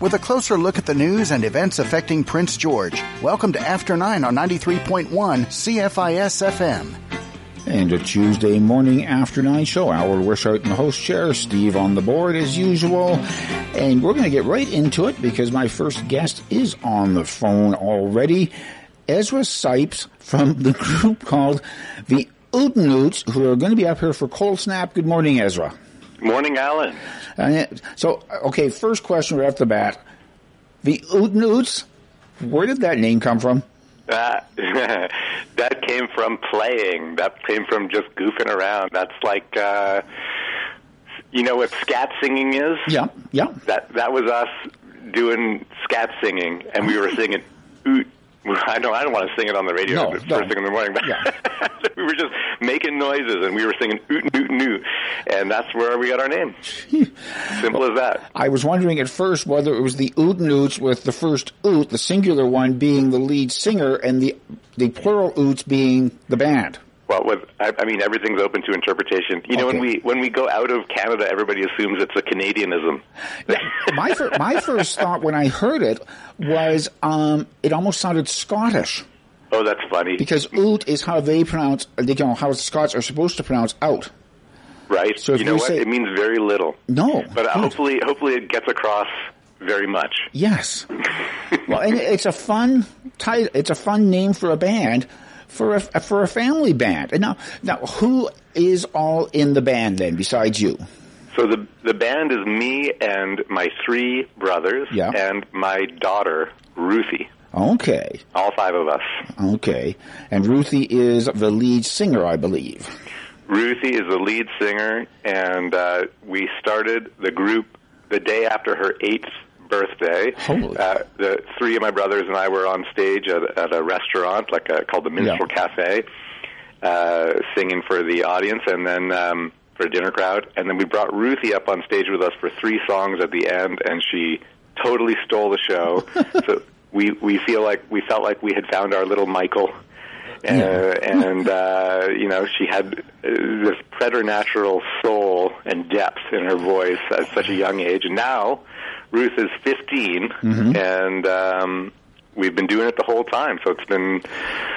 with a closer look at the news and events affecting Prince George. Welcome to After 9 on 93.1 CFIS FM. And a Tuesday morning after nine show. Howard Wishart in the host chair, Steve on the board as usual. And we're going to get right into it because my first guest is on the phone already. Ezra Sipes from the group called the Ootenoots, who are going to be up here for Cold Snap. Good morning, Ezra. Morning, Alan. Uh, so, okay, first question right off the bat. The Ootenoots, where did that name come from? That that came from playing. That came from just goofing around. That's like, uh, you know what scat singing is? Yeah, yeah. That that was us doing scat singing, and we were singing oot I don't. I don't want to sing it on the radio no, first no. thing in the morning. But yeah. we were just making noises, and we were singing oot oot noo, and that's where we got our name. Simple as that. I was wondering at first whether it was the Ootenoots with the first oot, the singular one, being the lead singer, and the the plural oots being the band. Well, with, I, I mean, everything's open to interpretation. You know, Okay. when we when we go out of Canada, everybody assumes it's a Canadianism. my fir- my first thought when I heard it was um, it almost sounded Scottish Oh, that's funny, because oot is how they pronounce, they, you know, how Scots are supposed to pronounce out. right? so if you know what? say- it means very little. No, But uh, hopefully, hopefully, it gets across very much. Yes. well, and it's a fun title. It's a fun name for a band, for a for a family band. And now, now, who is all in the band then besides you? So the the band is me and my three brothers Yeah. and my daughter Ruthie. Okay, All five of us. okay. And Ruthie is the lead singer, I believe. Ruthie is the lead singer, and uh, we started the group the day after her eighth birthday. Uh, the three of my brothers and I were on stage at, at a restaurant, like a, called the Minstrel Cafe, uh, singing for the audience, and then um, for a dinner crowd. And then we brought Ruthie up on stage with us for three songs at the end, and she totally stole the show. so we we feel like we felt like we had found our little Michael. Uh, and uh, you know she had uh, this preternatural soul and depth in her voice at such a young age. And now Ruth is 15, and um, we've been doing it the whole time. So it's been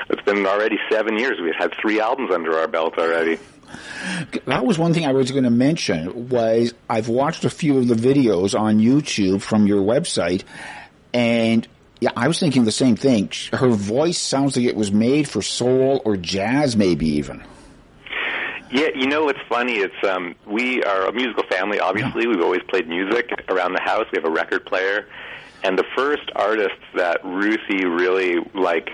it's been already seven years. We've had three albums under our belt already. That was one thing I was going to mention. Was I've watched a few of the videos on YouTube from your website, and yeah, I was thinking the same thing. Her voice sounds like it was made for soul or jazz, maybe even. Yeah, you know what's funny? It's um, we are a musical family. Obviously, we've always played music around the house. We have a record player, and the first artist that Ruthie really like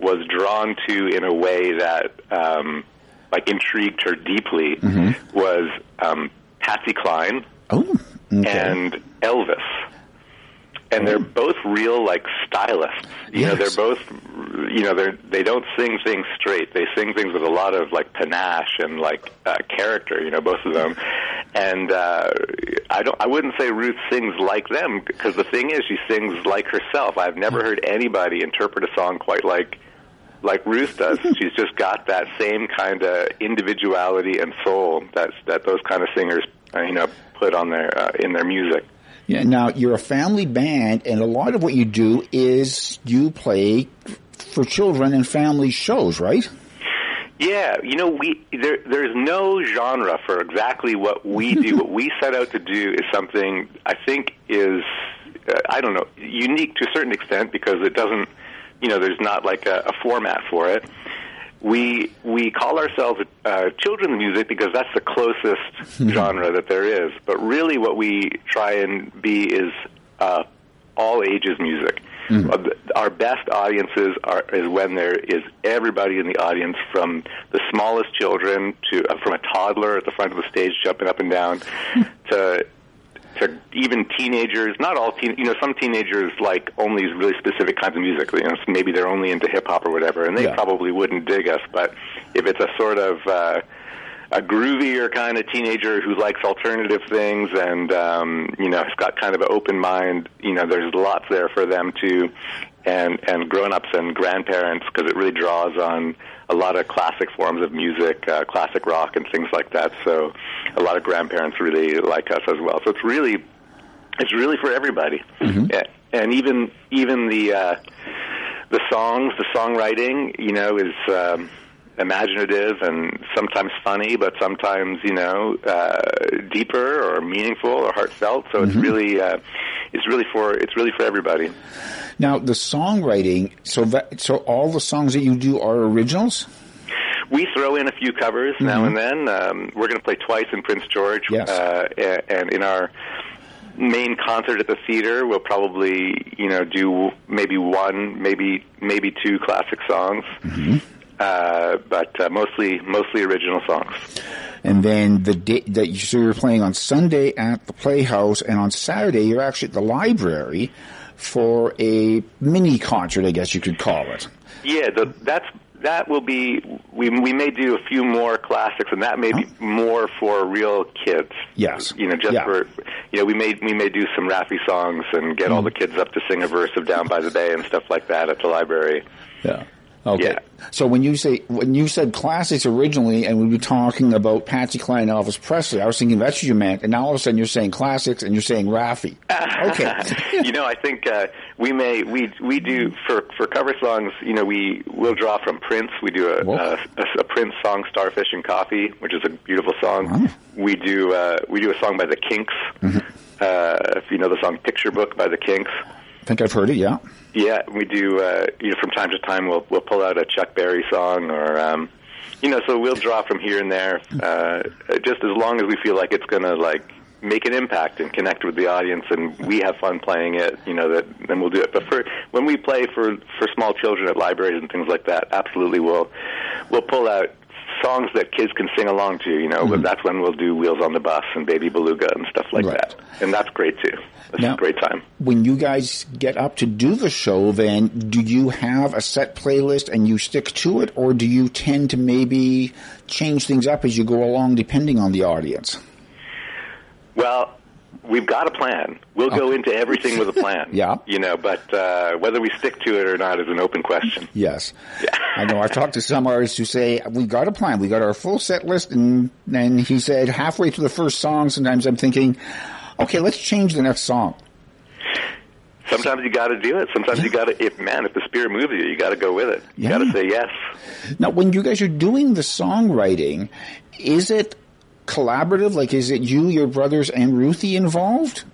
was drawn to in a way that um, like intrigued her deeply was um, Patsy Cline Oh, okay. and Elvis. And they're both real like stylists. You know, they're both you know, they're they don't sing things straight. They sing things with a lot of like panache and like uh, character, you know, both of them. And uh I don't I wouldn't say Ruth sings like them because the thing is she sings like herself. I've never heard anybody interpret a song quite like like Ruth does. She's just got that same kind of individuality and soul that that those kind of singers, uh, you know, put on their uh, in their music. Yeah, now you're a family band, and a lot of what you do is you play for children and family shows, right? Yeah, you know, we there there's no genre for exactly what we do. what we set out to do is something I think is uh, I don't know unique to a certain extent because it doesn't you know there's not like a, a format for it. We we call ourselves uh, children's music because that's the closest genre that there is. But really, what we try and be is uh, all ages music. Th- Our best audiences are is when there is everybody in the audience, from the smallest children to uh, from a toddler at the front of the stage jumping up and down, to to even teenagers. Not all teen, you know, some teenagers like only really specific kinds of music. You know, maybe they're only into hip hop or whatever, and they Yeah. probably wouldn't dig us. But if it's a sort of uh, a groovier kind of teenager who likes alternative things and um, you know has got kind of an open mind. You know, there's lots there for them to, and and grown-ups and grandparents because it really draws on a lot of classic forms of music, uh, classic rock and things like that. So a lot of grandparents really like us as well. So it's really it's really for everybody, Mm-hmm. Yeah, and even even the uh, the songs, the songwriting, you know, is um, imaginative and sometimes funny, but sometimes you know uh, deeper or meaningful or heartfelt. So Mm-hmm. it's really uh, it's really for it's really for everybody. Now, the songwriting, so that, so all the songs that you do are originals? We throw in a few covers now and then. Um, we're going to play twice in Prince George, Yes. uh, a- and in our main concert at the theater, we'll probably you know do maybe one, maybe maybe two classic songs, uh, but uh, mostly mostly original songs. And then the day that you, so you're playing on Sunday at the Playhouse, and on Saturday you're actually at the library for a mini concert, I guess you could call it. Yeah, the, that's that will be. We we may do a few more classics, and that may be more for real kids. Yes. you know, just Yeah. for you know, we may we may do some Raffi songs and get Mm-hmm. all the kids up to sing a verse of Down by the Bay and stuff like that at the library. Yeah. Okay. Yeah. So when you say when you said classics originally, and we were talking about Patsy Cline and Elvis Presley, I was thinking that's what you meant, and now all of a sudden you're saying classics and you're saying Raffi. Okay. you know, I think uh, we may we we do for for cover songs. You know, we will draw from Prince. We do a, a, a, a Prince song, "Starfish and Coffee," which is a beautiful song. Wow. We do uh, we do a song by the Kinks. Mm-hmm. Uh, if you know the song "Picture Book" by the Kinks. I think I've heard it. Yeah. Yeah, we do. Uh, you know, from time to time, we'll we'll pull out a Chuck Berry song, or um, you know, so we'll draw from here and there, uh, just as long as we feel like it's going to like make an impact and connect with the audience, and we have fun playing it. You know, that then we'll do it. But for when we play for for small children at libraries and things like that, absolutely, we'll we'll pull out songs that kids can sing along to. You know, but that's when we'll do Wheels on the Bus and Baby Beluga and stuff like Right. that, and that's great too. That's Now- a great time. When you guys get up to do the show, then do you have a set playlist and you stick to it, or do you tend to maybe change things up as you go along, depending on the audience? Well, we've got a plan. We'll go into everything with a plan. Yeah. You know, but uh, whether we stick to it or not is an open question. Yes. I know. I've talked to some artists who say, we got a plan. We got our full set list. And then he said, halfway through the first song, sometimes I'm thinking, okay, let's change the next song. Sometimes you got to do it. Sometimes you got to. If man, if the spirit moves you, you got to go with it. You Yeah. got to say yes. Now, when you guys are doing the songwriting, is it collaborative? Like, is it you, your brothers, and Ruthie involved?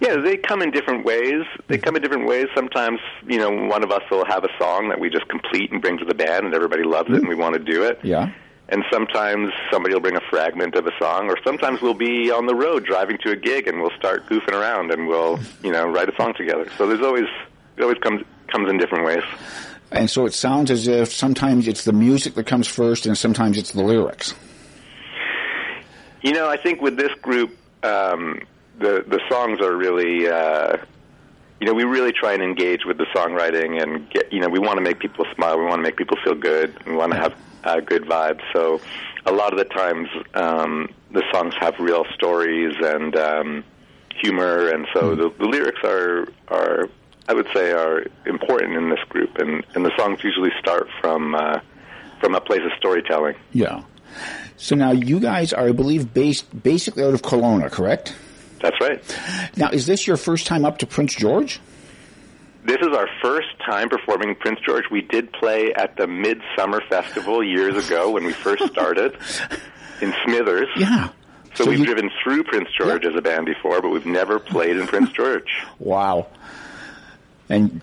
Yeah, they come in different ways. They come in different ways. Sometimes, you know, one of us will have a song that we just complete and bring to the band, and everybody loves it, and we want to do it. Yeah. And sometimes somebody will bring a fragment of a song, or sometimes we'll be on the road driving to a gig, and we'll start goofing around, and we'll, you know, write a song together. So there's always it always comes comes in different ways. And so it sounds as if sometimes it's the music that comes first, and sometimes it's the lyrics. You know, I think with this group, um, the the songs are really, uh, you know, we really try and engage with the songwriting and get, you know, we want to make people smile, we want to make people feel good, we want to have uh, good vibes. So, a lot of the times, um, the songs have real stories and um, humor, and so the, the lyrics are are, I would say, are important in this group, and and the songs usually start from uh, from a place of storytelling. Yeah. So now you guys are, I believe, based basically out of Kelowna, correct? That's right. Now, is this your first time up to Prince George? This is our first time performing in Prince George. We did play at the Midsummer Festival years ago when we first started in Smithers. Yeah. So, So we've you- driven through Prince George Yeah. as a band before, but we've never played in Prince George. Wow. And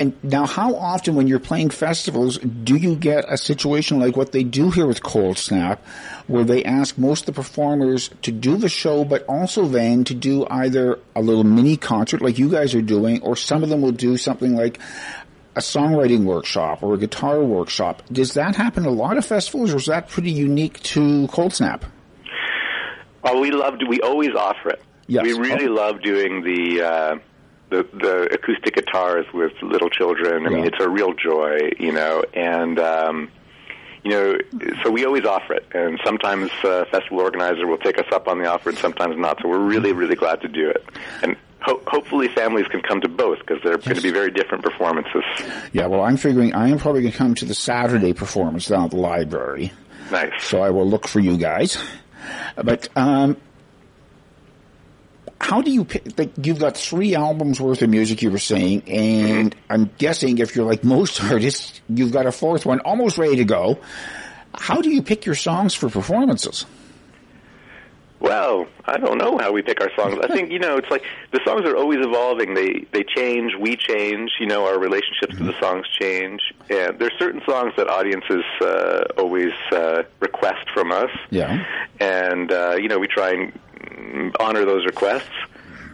and now, how often when you're playing festivals do you get a situation like what they do here with Cold Snap, where they ask most of the performers to do the show, but also then to do either a little mini concert like you guys are doing, or some of them will do something like a songwriting workshop or a guitar workshop. Does that happen a lot of festivals, or is that pretty unique to Cold Snap? Oh, we love. We always offer it. Yes. We really Oh. love doing the. Uh, the, the acoustic guitars with little children. I mean, it's a real joy, you know, and um, you know, so we always offer it. And sometimes uh, festival organizer will take us up on the offer, and sometimes not. So we're really, really glad to do it. And ho- hopefully, families can come to both because they're going to be very different performances. Yeah, well, I'm figuring I am probably going to come to the Saturday performance down at the library. Nice. so I will look for you guys. But um, how do you pick? Like, you've got three albums worth of music, you were saying, and mm-hmm. I'm guessing if you're like most artists, you've got a fourth one almost ready to go. How do you pick your songs for performances? Well, I don't know how we pick our songs. I think you know it's like the songs are always evolving. They they change, we change. You know, our relationships to the songs change, and there's certain songs that audiences uh, always uh, request from us. Yeah. and uh, you know we try and honor those requests.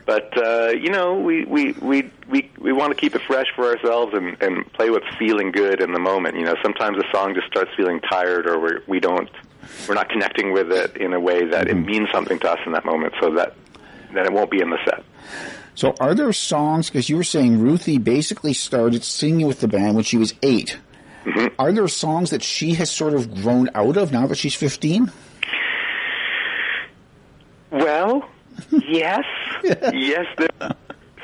But uh, you know, we we we we, we want to keep it fresh for ourselves and, and play what's feeling good in the moment. You know, sometimes a song just starts feeling tired, or we're, we don't we're not connecting with it in a way that it means something to us in that moment. So that then it won't be in the set. So, are there songs? Because you were saying Ruthie basically started singing with the band when she was 8 Are there songs that she has sort of grown out of now that she's fifteen? Well, yes, yes. there-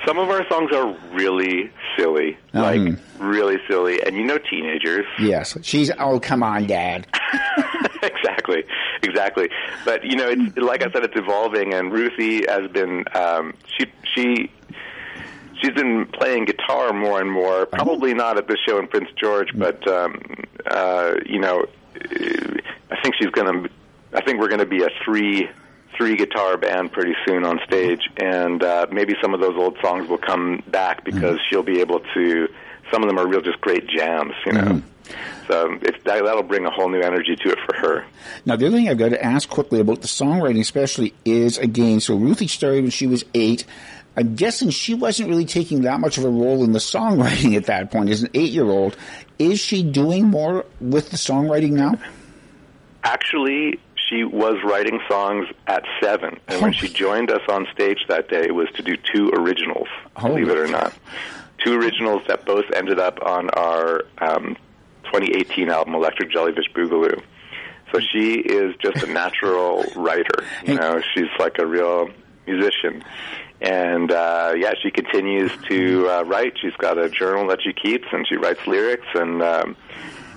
Some of our songs are really silly, like Mhm. really silly, and you know, teenagers. Yes, she's. Oh, come on, Dad. exactly, exactly. But you know, it's like I said, it's evolving, and Ruthie has been um, she she she's been playing guitar more and more. Probably not at this show in Prince George, but um, uh, you know, I think she's going to. I think we're going to be a three three guitar band pretty soon on stage, and uh, maybe some of those old songs will come back because she'll be able to. Some of them are real, just great jams, you know. Mm-hmm. So it's, that, that'll bring a whole new energy to it for her. Now, the other thing I've got to ask quickly about the songwriting, especially, is again. So Ruthie started when she was eight. I'm guessing she wasn't really taking that much of a role in the songwriting at that point. As an eight-year-old, is she doing more with the songwriting now? Actually, she was writing songs at seven, and when she joined us on stage that day, it was to do two originals. Believe it or not, two originals that both ended up on our um, 2018 album, Electric Jellyfish Boogaloo. So she is just a natural writer. You know, she's like a real musician. And uh, yeah, she continues to uh, write. She's got a journal that she keeps, and she writes lyrics. And um,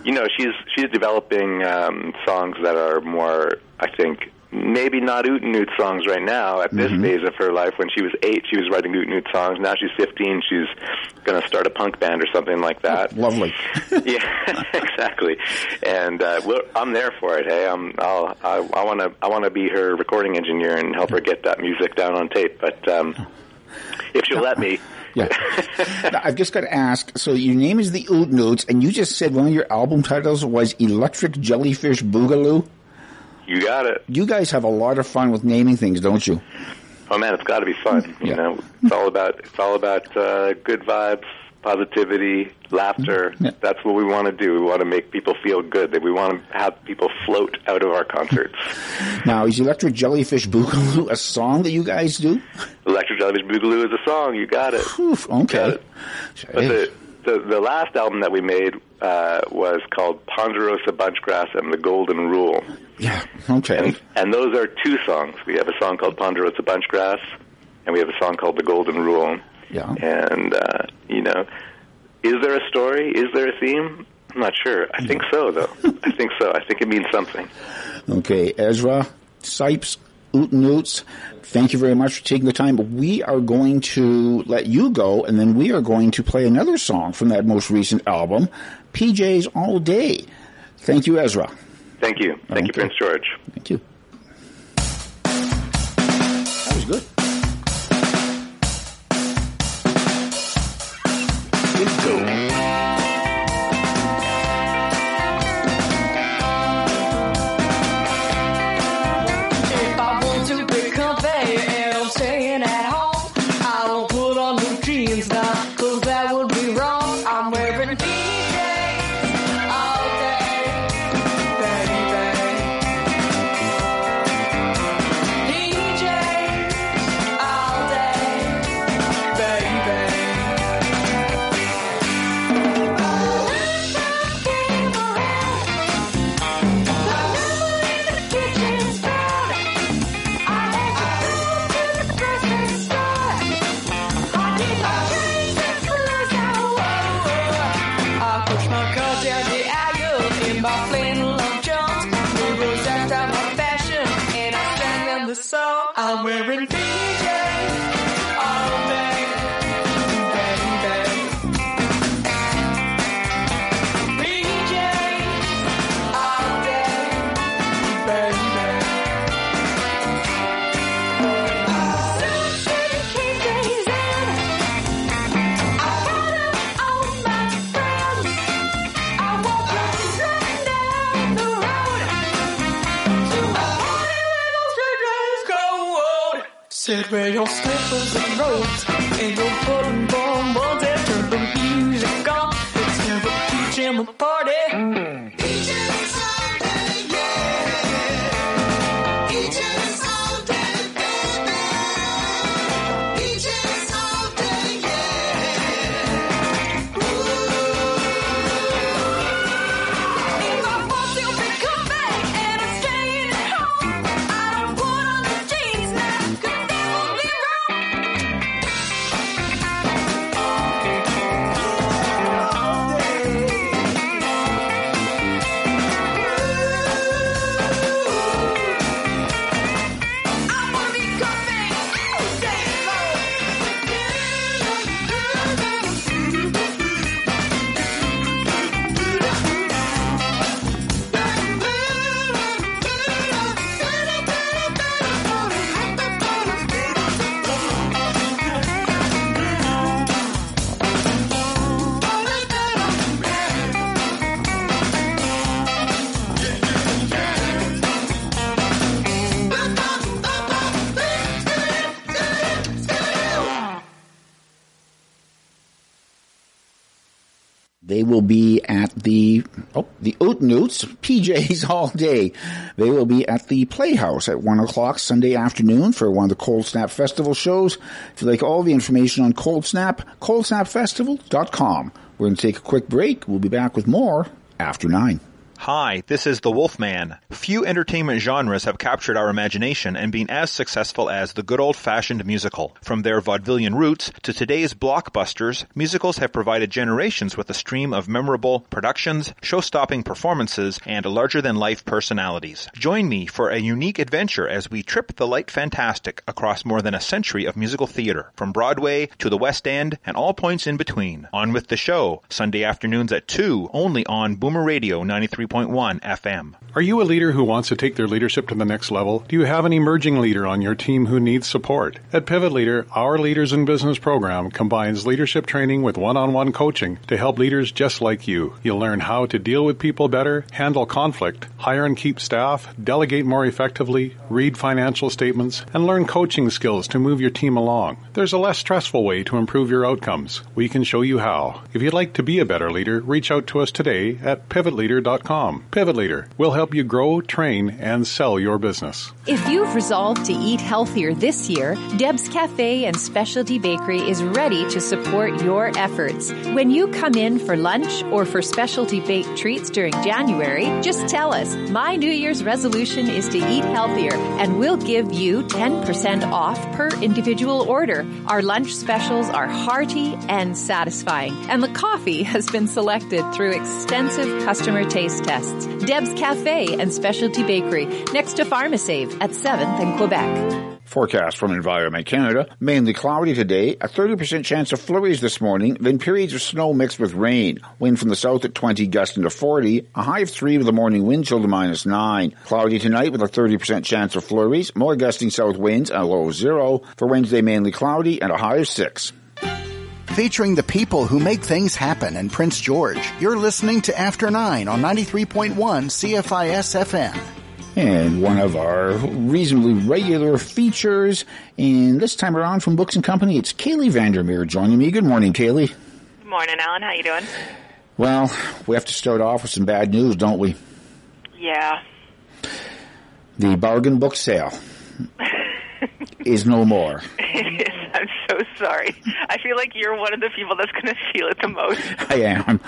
you know, she's she's developing um, songs that are more, I think, maybe not Oot and Oot songs right now at this phase of her life. When she was eight, she was writing Oot and Oot songs. Now she's 15, she's going to start a punk band or something like that. Lovely. yeah, exactly. And uh, we're, I'm there for it. Hey, I'm, I'll, I, I want to I want to be her recording engineer and help her get that music down on tape. But um, if she'll let me. Yeah. I've just got to ask. So your name is the Oot Noots, and you just said one of your album titles was Electric Jellyfish Boogaloo. You got it. You guys have a lot of fun with naming things, don't you? Oh man, it's got to be fun. You know, it's all about it's all about uh, good vibes, positivity, laughter. That's what we want to do. We want to make people feel good. That we want to have people float out of our concerts. Now, is Electric Jellyfish Boogaloo a song that you guys do? Electric Jellyfish Boogaloo is a song. You got it. Oof, okay. But the, the the last album that we made uh, was called Ponderosa Bunchgrass and the Golden Rule. Yeah. Okay. And, and those are two songs. We have a song called Ponderosa Bunchgrass, and we have a song called The Golden Rule. Yeah. And uh, you know, is there a story? Is there a theme? I'm not sure. I think so, though. I think so. I think it means something. Okay, Ezra, Sipes, Oots, thank you very much for taking the time. We are going to let you go, and then we are going to play another song from that most recent album, PJs All Day. Thank you, Ezra. Thank you. Thank you, Prince George. Thank you. Will be at the oh the Ootnoots PJs all day. They will be at the Playhouse at one o'clock Sunday afternoon for one of the Cold Snap Festival shows. If you like all the information on Cold Snap, coldsnapfestival.com. We're going to take a quick break. We'll be back with more after nine. Hi, this is the Wolfman. Few entertainment genres have captured our imagination and been as successful as the good old fashioned musical. From their vaudevillian roots to today's blockbusters, musicals have provided generations with a stream of memorable productions, show stopping performances, and larger than life personalities. Join me for a unique adventure as we trip the light fantastic across more than a century of musical theater, from Broadway to the West End and all points in between. On with the show, Sunday afternoons at 2, only on Boomer Radio 93.1 FM. Are you a leader who wants to take their leadership to the next level? Do you have an emerging leader on your team who needs support? At Pivot Leader, our Leaders in Business program combines leadership training with one-on-one coaching to help leaders just like you. You'll learn how to deal with people better, handle conflict, hire and keep staff, delegate more effectively, read financial statements, and learn coaching skills to move your team along. There's a less stressful way to improve your outcomes. We can show you how. If you'd like to be a better leader, reach out to us today at pivotleader.com. Pivot Leader will help you grow, train, and sell your business. If you've resolved to eat healthier this year, Deb's Cafe and Specialty Bakery is ready to support your efforts. When you come in for lunch or for specialty baked treats during January, just tell us, my New Year's resolution is to eat healthier, and we'll give you 10% off per individual order. Our lunch specials are hearty and satisfying, and the coffee has been selected through extensive customer taste tests. Deb's Cafe and Specialty Bakery, next to Pharmasave at 7th and Quebec. Forecast from Environment Canada. Mainly cloudy today. A 30% chance of flurries this morning, then periods of snow mixed with rain. Wind from the south at 20, gusting to 40. A high of 3 with a morning wind chill to minus 9. Cloudy tonight with a 30% chance of flurries. More gusting south winds and a low of 0. For Wednesday, mainly cloudy and a high of 6. Featuring the people who make things happen in Prince George. You're listening to After 9 on 93.1 CFIS FM. And one of our reasonably regular features, and this time around from Books and Company, it's Kaylee Vandermeer joining me. Good morning, Kaylee. Good morning, Alan. How are you doing? Well, we have to start off with some bad news, don't we? Yeah. The bargain book sale is no more. It is. I'm so sorry. I feel like you're one of the people that's going to feel it the most. I am.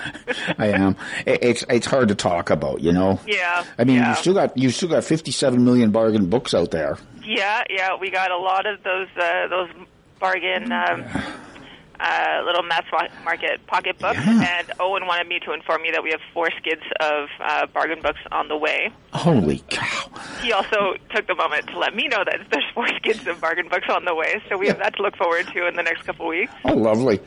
I am. It's it's hard to talk about, you know. Yeah. I mean, yeah. you still got you still got fifty seven million bargain books out there. Yeah, yeah. We got a lot of those uh, those bargain um, uh, little mass market pocketbook, Yeah. and Owen wanted me to inform you that we have four skids of uh, bargain books on the way. Holy cow! He also took the moment to let me know that there's four skids of bargain books on the way, so we have that to look forward to in the next couple weeks. Oh, lovely.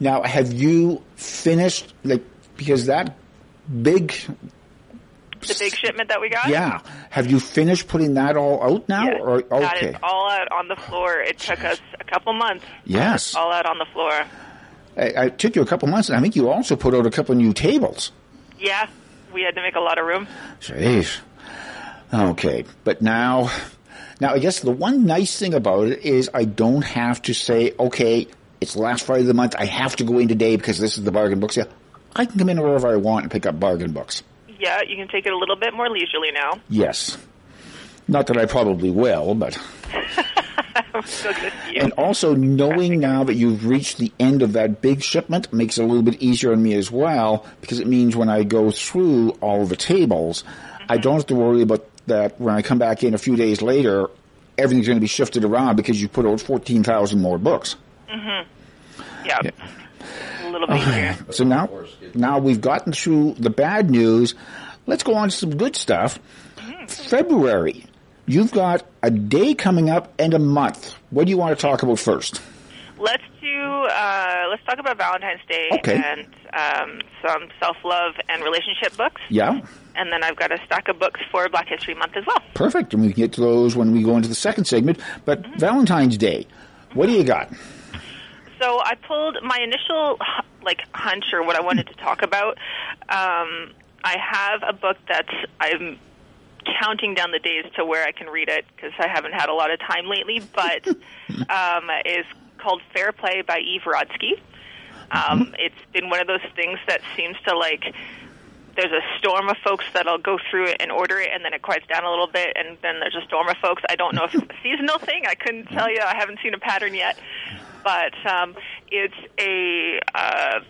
Now, have you finished like because that big The big shipment that we got. yeah? Have you finished putting that all out now? Yes, Or That okay, is all out on the floor. It took us a couple months. yes. All out on the floor. I, I took you a couple months, and I think you also put out a couple new tables. Yeah, we had to make a lot of room. Jeez. Okay, but now, Now, I guess the one nice thing about it is I don't have to say, okay, it's last Friday of the month. I have to go in today because this is the bargain books. Yeah, I can come in wherever I want and pick up bargain books. Yeah, you can take it a little bit more leisurely now. Yes. Not that I probably will, but. I'm still going to see you. And also knowing now that you've reached the end of that big shipment makes it a little bit easier on me as well because it means when I go through all the tables, I don't have to worry about that when I come back in a few days later, everything's going to be shifted around because you put out 14,000 more books. Mm-hmm. Yeah. Little bit easier. So now, now we've gotten through the bad news. Let's go on to some good stuff. February, you've got a day coming up and a month. What do you want to talk about first? Let's do. Uh, let's talk about Valentine's Day Okay. and um, some self-love and relationship books. Yeah, And then I've got a stack of books for Black History Month as well. perfect. And we can get to those when we go into the second segment. But Valentine's Day, what do you got? So I pulled my initial like hunch or what I wanted to talk about. Um, I have a book that's I'm counting down the days to where I can read it because I haven't had a lot of time lately. But um, is called Fair Play by Eve Rodsky. Um, It's been one of those things that seems to like there's a storm of folks that'll go through it and order it, and then it quiets down a little bit, and then there's a storm of folks. I don't know if it's a seasonal thing. I couldn't tell you. I haven't seen a pattern yet, but um, it's a. Uh,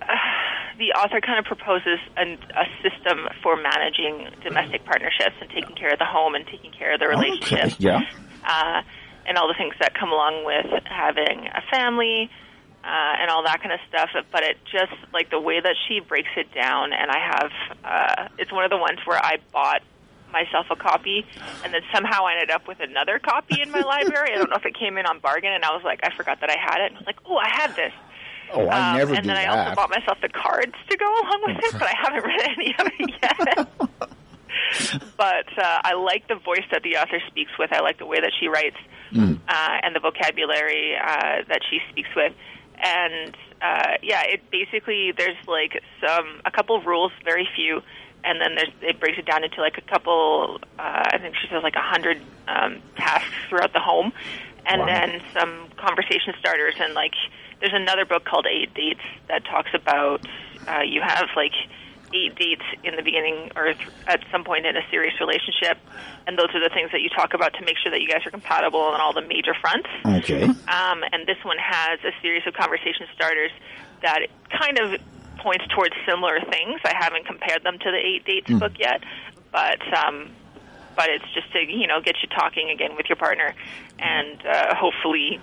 the author kind of proposes an, a system for managing domestic partnerships and taking care of the home and taking care of the relationship Okay, yeah. uh, and all the things that come along with having a family uh, and all that kind of stuff. But it just like the way that she breaks it down, and I have uh, it's one of the ones where I bought myself a copy and then somehow I ended up with another copy in my library. I don't know if it came in on bargain, and I was like, I forgot that I had it. And I was like, oh, I have this. Oh, I Um, never and do then I also bought myself the cards to go along with it, but I haven't read any of it yet. but uh, I like the voice that the author speaks with. I like the way that she writes Mm. uh, and the vocabulary uh, that she speaks with. And uh, yeah, it basically there's like some a couple rules, very few, and then there's it breaks it down into like a couple. Uh, I think she says like a hundred um, tasks throughout the home, and Wow. then some conversation starters. And like there's another book called Eight Dates that talks about uh, you have like eight dates in the beginning or th- at some point in a serious relationship, and those are the things that you talk about to make sure that you guys are compatible on all the major fronts. Okay. Um, and this one has a series of conversation starters that kind of points towards similar things. I haven't compared them to the Eight Dates book yet, but um, but it's just to you know get you talking again with your partner, and uh, hopefully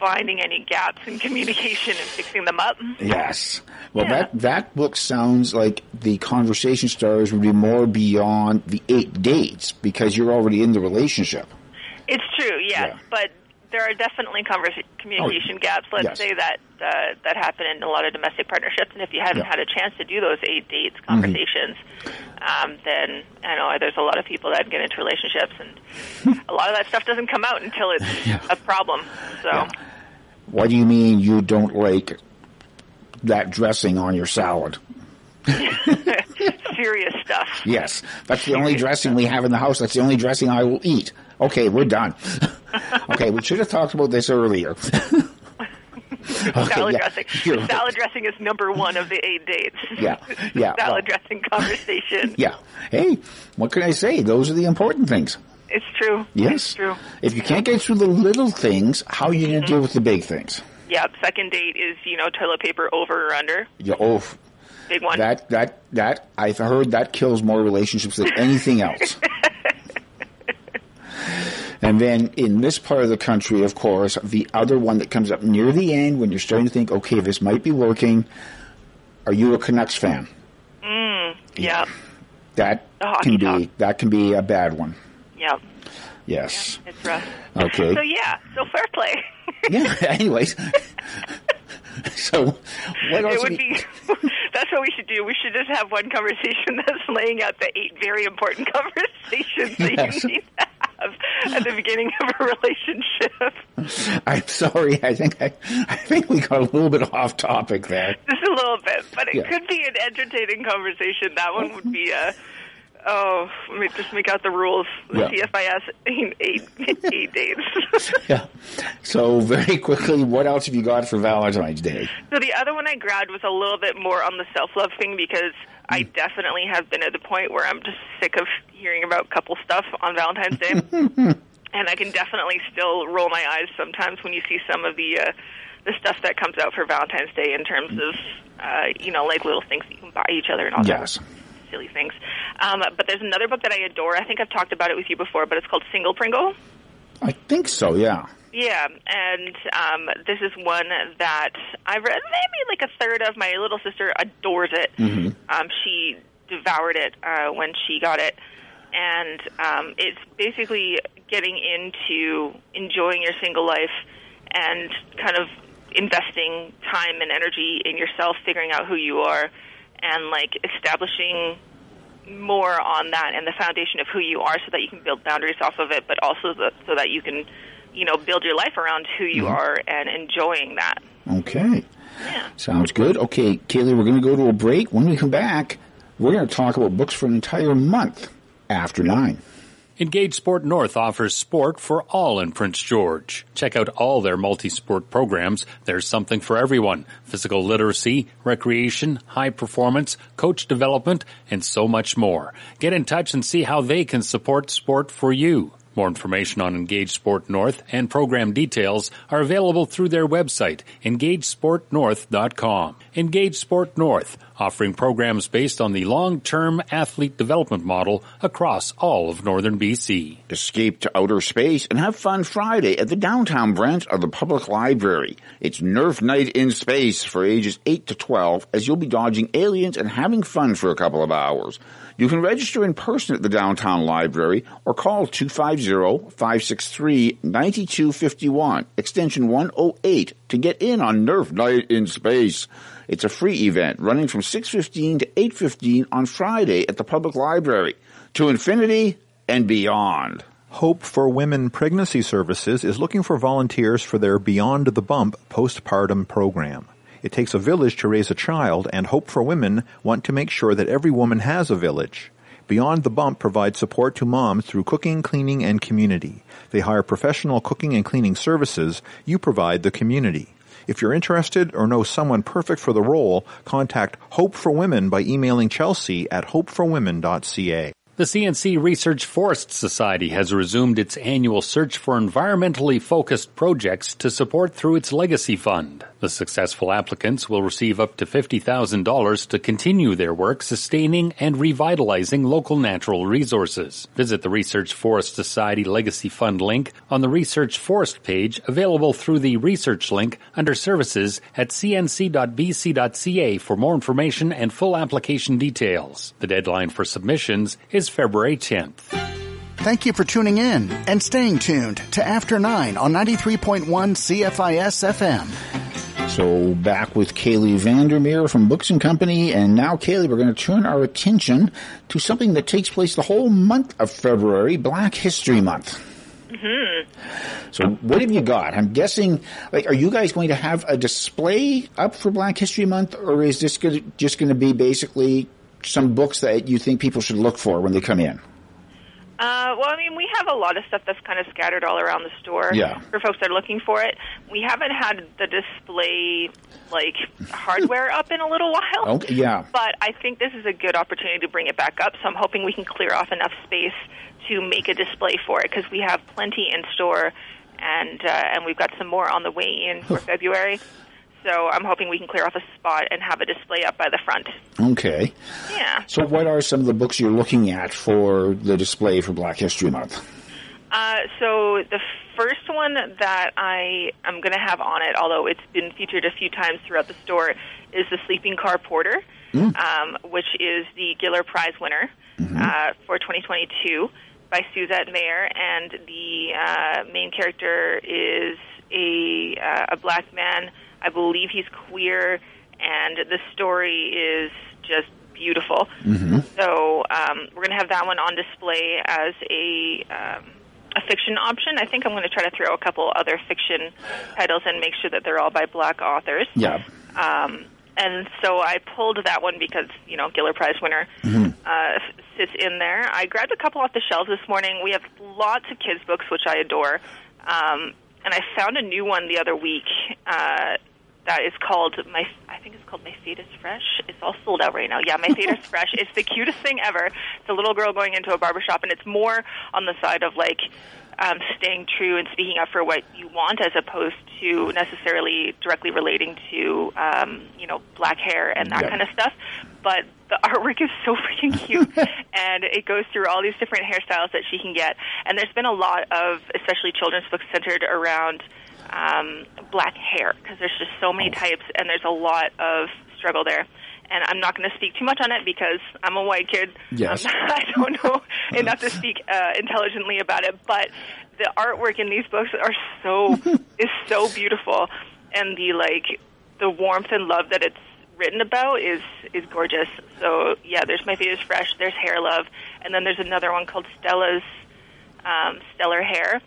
finding any gaps in communication and fixing them up. Yes. Well, Yeah. that that book sounds like the conversation stars would be more beyond the eight dates because you're already in the relationship. It's true, yes, Yeah. but there are definitely conversa- communication gaps. Let's yes. say that uh, that happen in a lot of domestic partnerships, and if you haven't Yeah. had a chance to do those eight dates conversations, um, then I know there's a lot of people that get into relationships, and a lot of that stuff doesn't come out until it's a problem. So. Yeah. What do you mean you don't like that dressing on your salad? serious stuff. Yes, that's the only dressing we have in the house. That's the only dressing I will eat. Okay, we're done. okay, we should have talked about this earlier. Okay, salad yeah. dressing. Salad dressing is number one of the eight dates. Yeah, yeah, salad well- dressing conversation. Yeah. Hey, what can I say? Those are the important things. It's true. Yes. It's true. If you can't get through the little things, how are you going to mm-hmm. deal with the big things? Yeah. Second date is you know toilet paper over or under. You, oh, Big one. that that that I've heard that kills more relationships than anything else. And then in this part of the country, of course, the other one that comes up near the end when you're starting to think, okay, this might be working. Are you a Canucks fan? Mm, yeah. That oh, can be talk. that can be a bad one. Yeah. Yes. It's rough. Okay. So yeah. So fair play. Yeah. Anyways. so what else? it would we- be. That's what we should do. We should just have one conversation that's laying out the eight very important conversations that you need to have at the beginning of a relationship. I'm sorry. I think I, I think we got a little bit off topic there. Just a little bit, but it Yeah. could be an entertaining conversation. That one would be a Oh, let me just make out the rules. Yeah. CFIS in eight eight days. Yeah. So very quickly, what else have you got for Valentine's Day? So the other one I grabbed was a little bit more on the self love thing because I mm. definitely have been at the point where I'm just sick of hearing about couple stuff on Valentine's Day, and I can definitely still roll my eyes sometimes when you see some of the uh, the stuff that comes out for Valentine's Day in terms of uh, you know like little things that you can buy each other and all that. Yes. that silly things. Um, but there's another book that I adore. I think I've talked about it with you before, but it's called Single Pringle. I think so. Yeah. Yeah, and um, this is one that I've read. Maybe like a third of my little sister adores it. Um, she devoured it uh, when she got it, and um, it's basically getting into enjoying your single life and kind of investing time and energy in yourself, figuring out who you are, and like establishing more on that and the foundation of who you are so that you can build boundaries off of it, but also the, so that you can, you know, build your life around who you are and enjoying that. Okay. Sounds good. Okay, Kaylee, we're going to go to a break. When we come back, we're going to talk about books for an entire month after nine. Engage Sport North offers sport for all in Prince George. Check out all their multi-sport programs. There's something for everyone. Physical literacy, recreation, high performance, coach development, and so much more. Get in touch and see how they can support sport for you. More information on Engage Sport North and program details are available through their website, engagesportnorth.com. Engage Sport North, offering programs based on the long-term athlete development model across all of northern BC. Escape to outer space and have fun Friday at the downtown branch of the public library. It's Nerf Night in Space for ages 8 to 12 as you'll be dodging aliens and having fun for a couple of hours. You can register in person at the downtown library or call 250-563-9251, extension 108 to get in on Nerf Night in Space. It's a free event running from 6.15 to 8.15 on Friday at the public library. To infinity and beyond. Hope for Women Pregnancy Services is looking for volunteers for their Beyond the Bump postpartum program. It takes a village to raise a child, and Hope for Women want to make sure that every woman has a village. Beyond the Bump provides support to moms through cooking, cleaning, and community. They hire professional cooking and cleaning services. You provide the community. If you're interested or know someone perfect for the role, contact Hope for Women by emailing Chelsea at hopeforwomen.ca. The CNC Research Forest Society has resumed its annual search for environmentally focused projects to support through its legacy fund. The successful applicants will receive up to $50,000 to continue their work sustaining and revitalizing local natural resources. Visit the Research Forest Society Legacy Fund link on the Research Forest page available through the research link under services at cnc.bc.ca for more information and full application details. The deadline for submissions is February 10th. Thank you for tuning in and staying tuned to After 9 on 93.1 CFIS FM. So back with Kaylee Vandermeer from Books and Company, and now Kaylee, we're going to turn our attention to something that takes place the whole month of February, Black History Month. Hmm. So what have you got? I'm guessing, like, are you guys going to have a display up for Black History Month, or is this just going to be basically some books that you think people should look for when they come in? Uh, well, I mean, we have a lot of stuff that's kind of scattered all around the store Yeah. for folks that are looking for it. We haven't had the display like hardware up in a little while. Okay, yeah. But I think this is a good opportunity to bring it back up. So I'm hoping we can clear off enough space to make a display for it because we have plenty in store, and uh, and we've got some more on the way in for February. So I'm hoping we can clear off a spot and have a display up by the front. Okay. Yeah. So what are some of the books you're looking at for the display for Black History Month? Uh, so the first one that I am going to have on it, although it's been featured a few times throughout the store, is the Sleeping Car Porter, um, which is the Giller Prize winner uh, for 2022 by Suzette Mayr, and the uh, main character is a uh, a black man. I believe he's queer, and the story is just beautiful. So um, we're going to have that one on display as a um, a fiction option. I think I'm going to try to throw a couple other fiction titles and make sure that they're all by black authors. Yeah. Um, and so I pulled that one because you know Giller Prize winner. uh, sits in there. I grabbed a couple off the shelves this morning. We have lots of kids' books, which I adore. Um, and I found a new one the other week uh, that is called my. I think it's called My Fade is Fresh. It's all sold out right now. Yeah, My Fade is Fresh. It's the cutest thing ever. It's a little girl going into a barbershop, and it's more on the side of like um, staying true and speaking up for what you want, as opposed to necessarily directly relating to um, you know black hair and that Yeah. kind of stuff. But the artwork is so freaking cute, and it goes through all these different hairstyles that she can get. And there's been a lot of, especially children's books centered around um, black hair because there's just so many types, and there's a lot of struggle there. And I'm not going to speak too much on it because I'm a white kid. Yes. Um, I don't know enough to speak uh, intelligently about it, but the artwork in these books are so is so beautiful, and the like the warmth and love that it's written about is is gorgeous. So yeah, there's my feet is fresh. There's hair love, and then there's another one called Stella's um, stellar hair,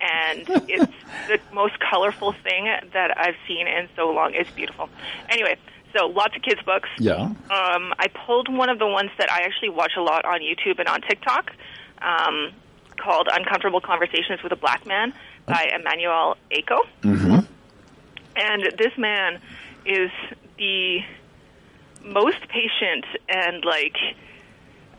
and it's the most colorful thing that I've seen in so long. It's beautiful. Anyway, so lots of kids books. Yeah. Um, I pulled one of the ones that I actually watch a lot on YouTube and on TikTok, um, called "Uncomfortable Conversations with a Black Man" by Emmanuel Acho. Mm-hmm. And this man is the most patient and like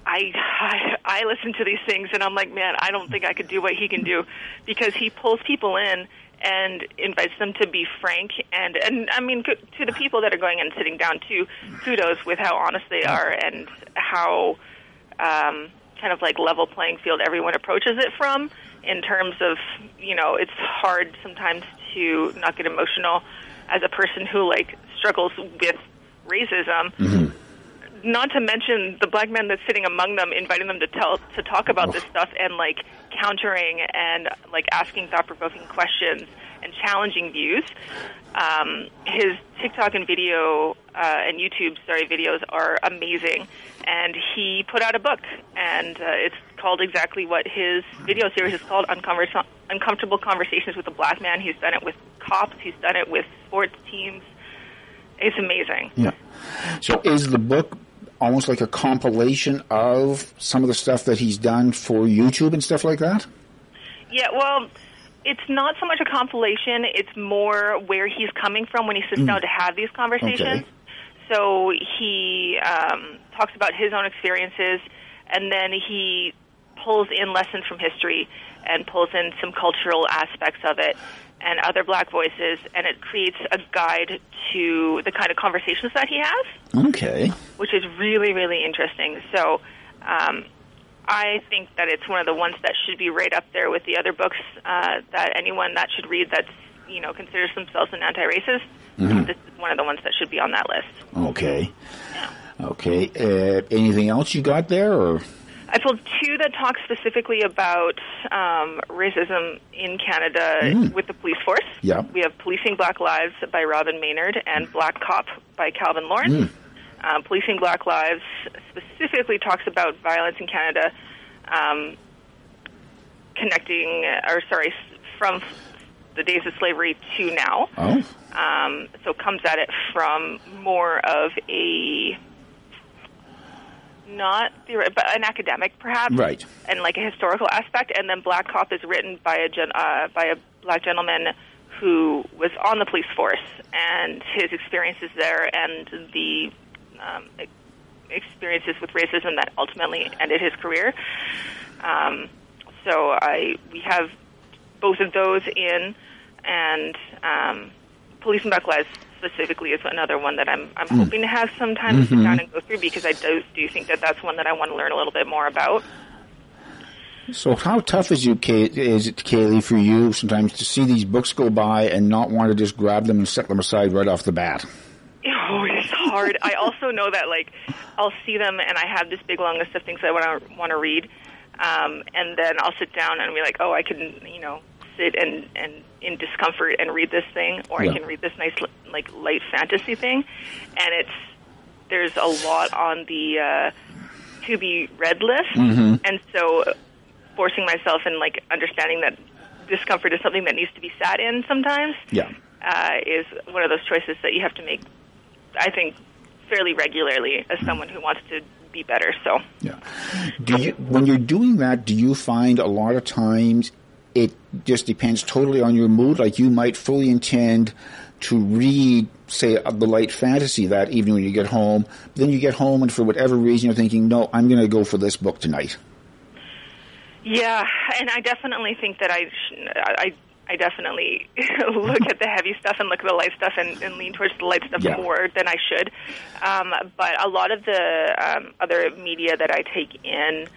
I, I I listen to these things and I'm like, man, I don't think I could do what he can do because he pulls people in and invites them to be frank and and I mean to the people that are going and sitting down too, kudos with how honest they are and how um, kind of like level playing field everyone approaches it from in terms of you know it's hard sometimes to not get emotional as a person who like struggles with racism not to mention the black man that's sitting among them, inviting them to tell to talk about this stuff and like countering and like asking thought provoking questions and challenging views. Um, his TikTok and video uh, and YouTube sorry videos are amazing, and he put out a book, and uh, it's called exactly what his video series is called: Unconvers- Uncomfortable Conversations with a Black Man. He's done it with cops. He's done it with sports teams. It's amazing. Yeah. So is the book almost like a compilation of some of the stuff that he's done for YouTube and stuff like that? Yeah, well, it's not so much a compilation. It's more where he's coming from when he sits down to have these conversations. Okay. So he um, talks about his own experiences, and then he pulls in lessons from history and pulls in some cultural aspects of it and other black voices, and it creates a guide to the kind of conversations that he has Okay. which is really, really interesting. So, um, I think that it's one of the ones that should be right up there with the other books uh, that anyone that should read that's you know considers themselves an anti-racist. This is one of the ones that should be on that list. Okay. Okay. Uh, anything else you got there, or I pulled two that talk specifically about um, racism in Canada with the police force. Yeah. We have Policing Black Lives by Robyn Maynard and Black Cop by Calvin Lawrence. Um, Policing Black Lives specifically talks about violence in Canada, um, connecting, or sorry, from the days of slavery to now. oh, Um, so comes at it from more of a not but an academic perhaps, Right. And like a historical aspect. And then Black Cop is written by a gen, uh, by a black gentleman who was on the police force and his experiences there and the um, experiences with racism that ultimately ended his career. Um, so I we have both of those in, and um, Police and Black Lives specifically is another one that I'm I'm hoping to have some time to sit down and go through because I do do think that that's one that I want to learn a little bit more about. so how tough is you Kay, is it, Kaylee, for you sometimes to see these books go by and not want to just grab them and set them aside right off the bat? Oh, it's hard. I also know that like I'll see them and I have this big long list of things I want to want to read, um, and then I'll sit down and be like, oh, I can you know and and in discomfort and read this thing, or Yeah. I can read this nice like light fantasy thing, and it's there's a lot on the uh, to be read list, and so forcing myself and like understanding that discomfort is something that needs to be sat in sometimes Yeah. uh, is one of those choices that you have to make, I think, fairly regularly as someone who wants to be better. So Yeah. Do you, when you're doing that, do you find a lot of times it just depends totally on your mood? Like you might fully intend to read, say, the light fantasy that evening when you get home. But then you get home and for whatever reason you're thinking, no, I'm going to go for this book tonight. Yeah, and I definitely think that I, I, I definitely look at the heavy stuff and look at the light stuff and, and lean towards the light stuff Yeah. more than I should. Um, but a lot of the um, other media that I take in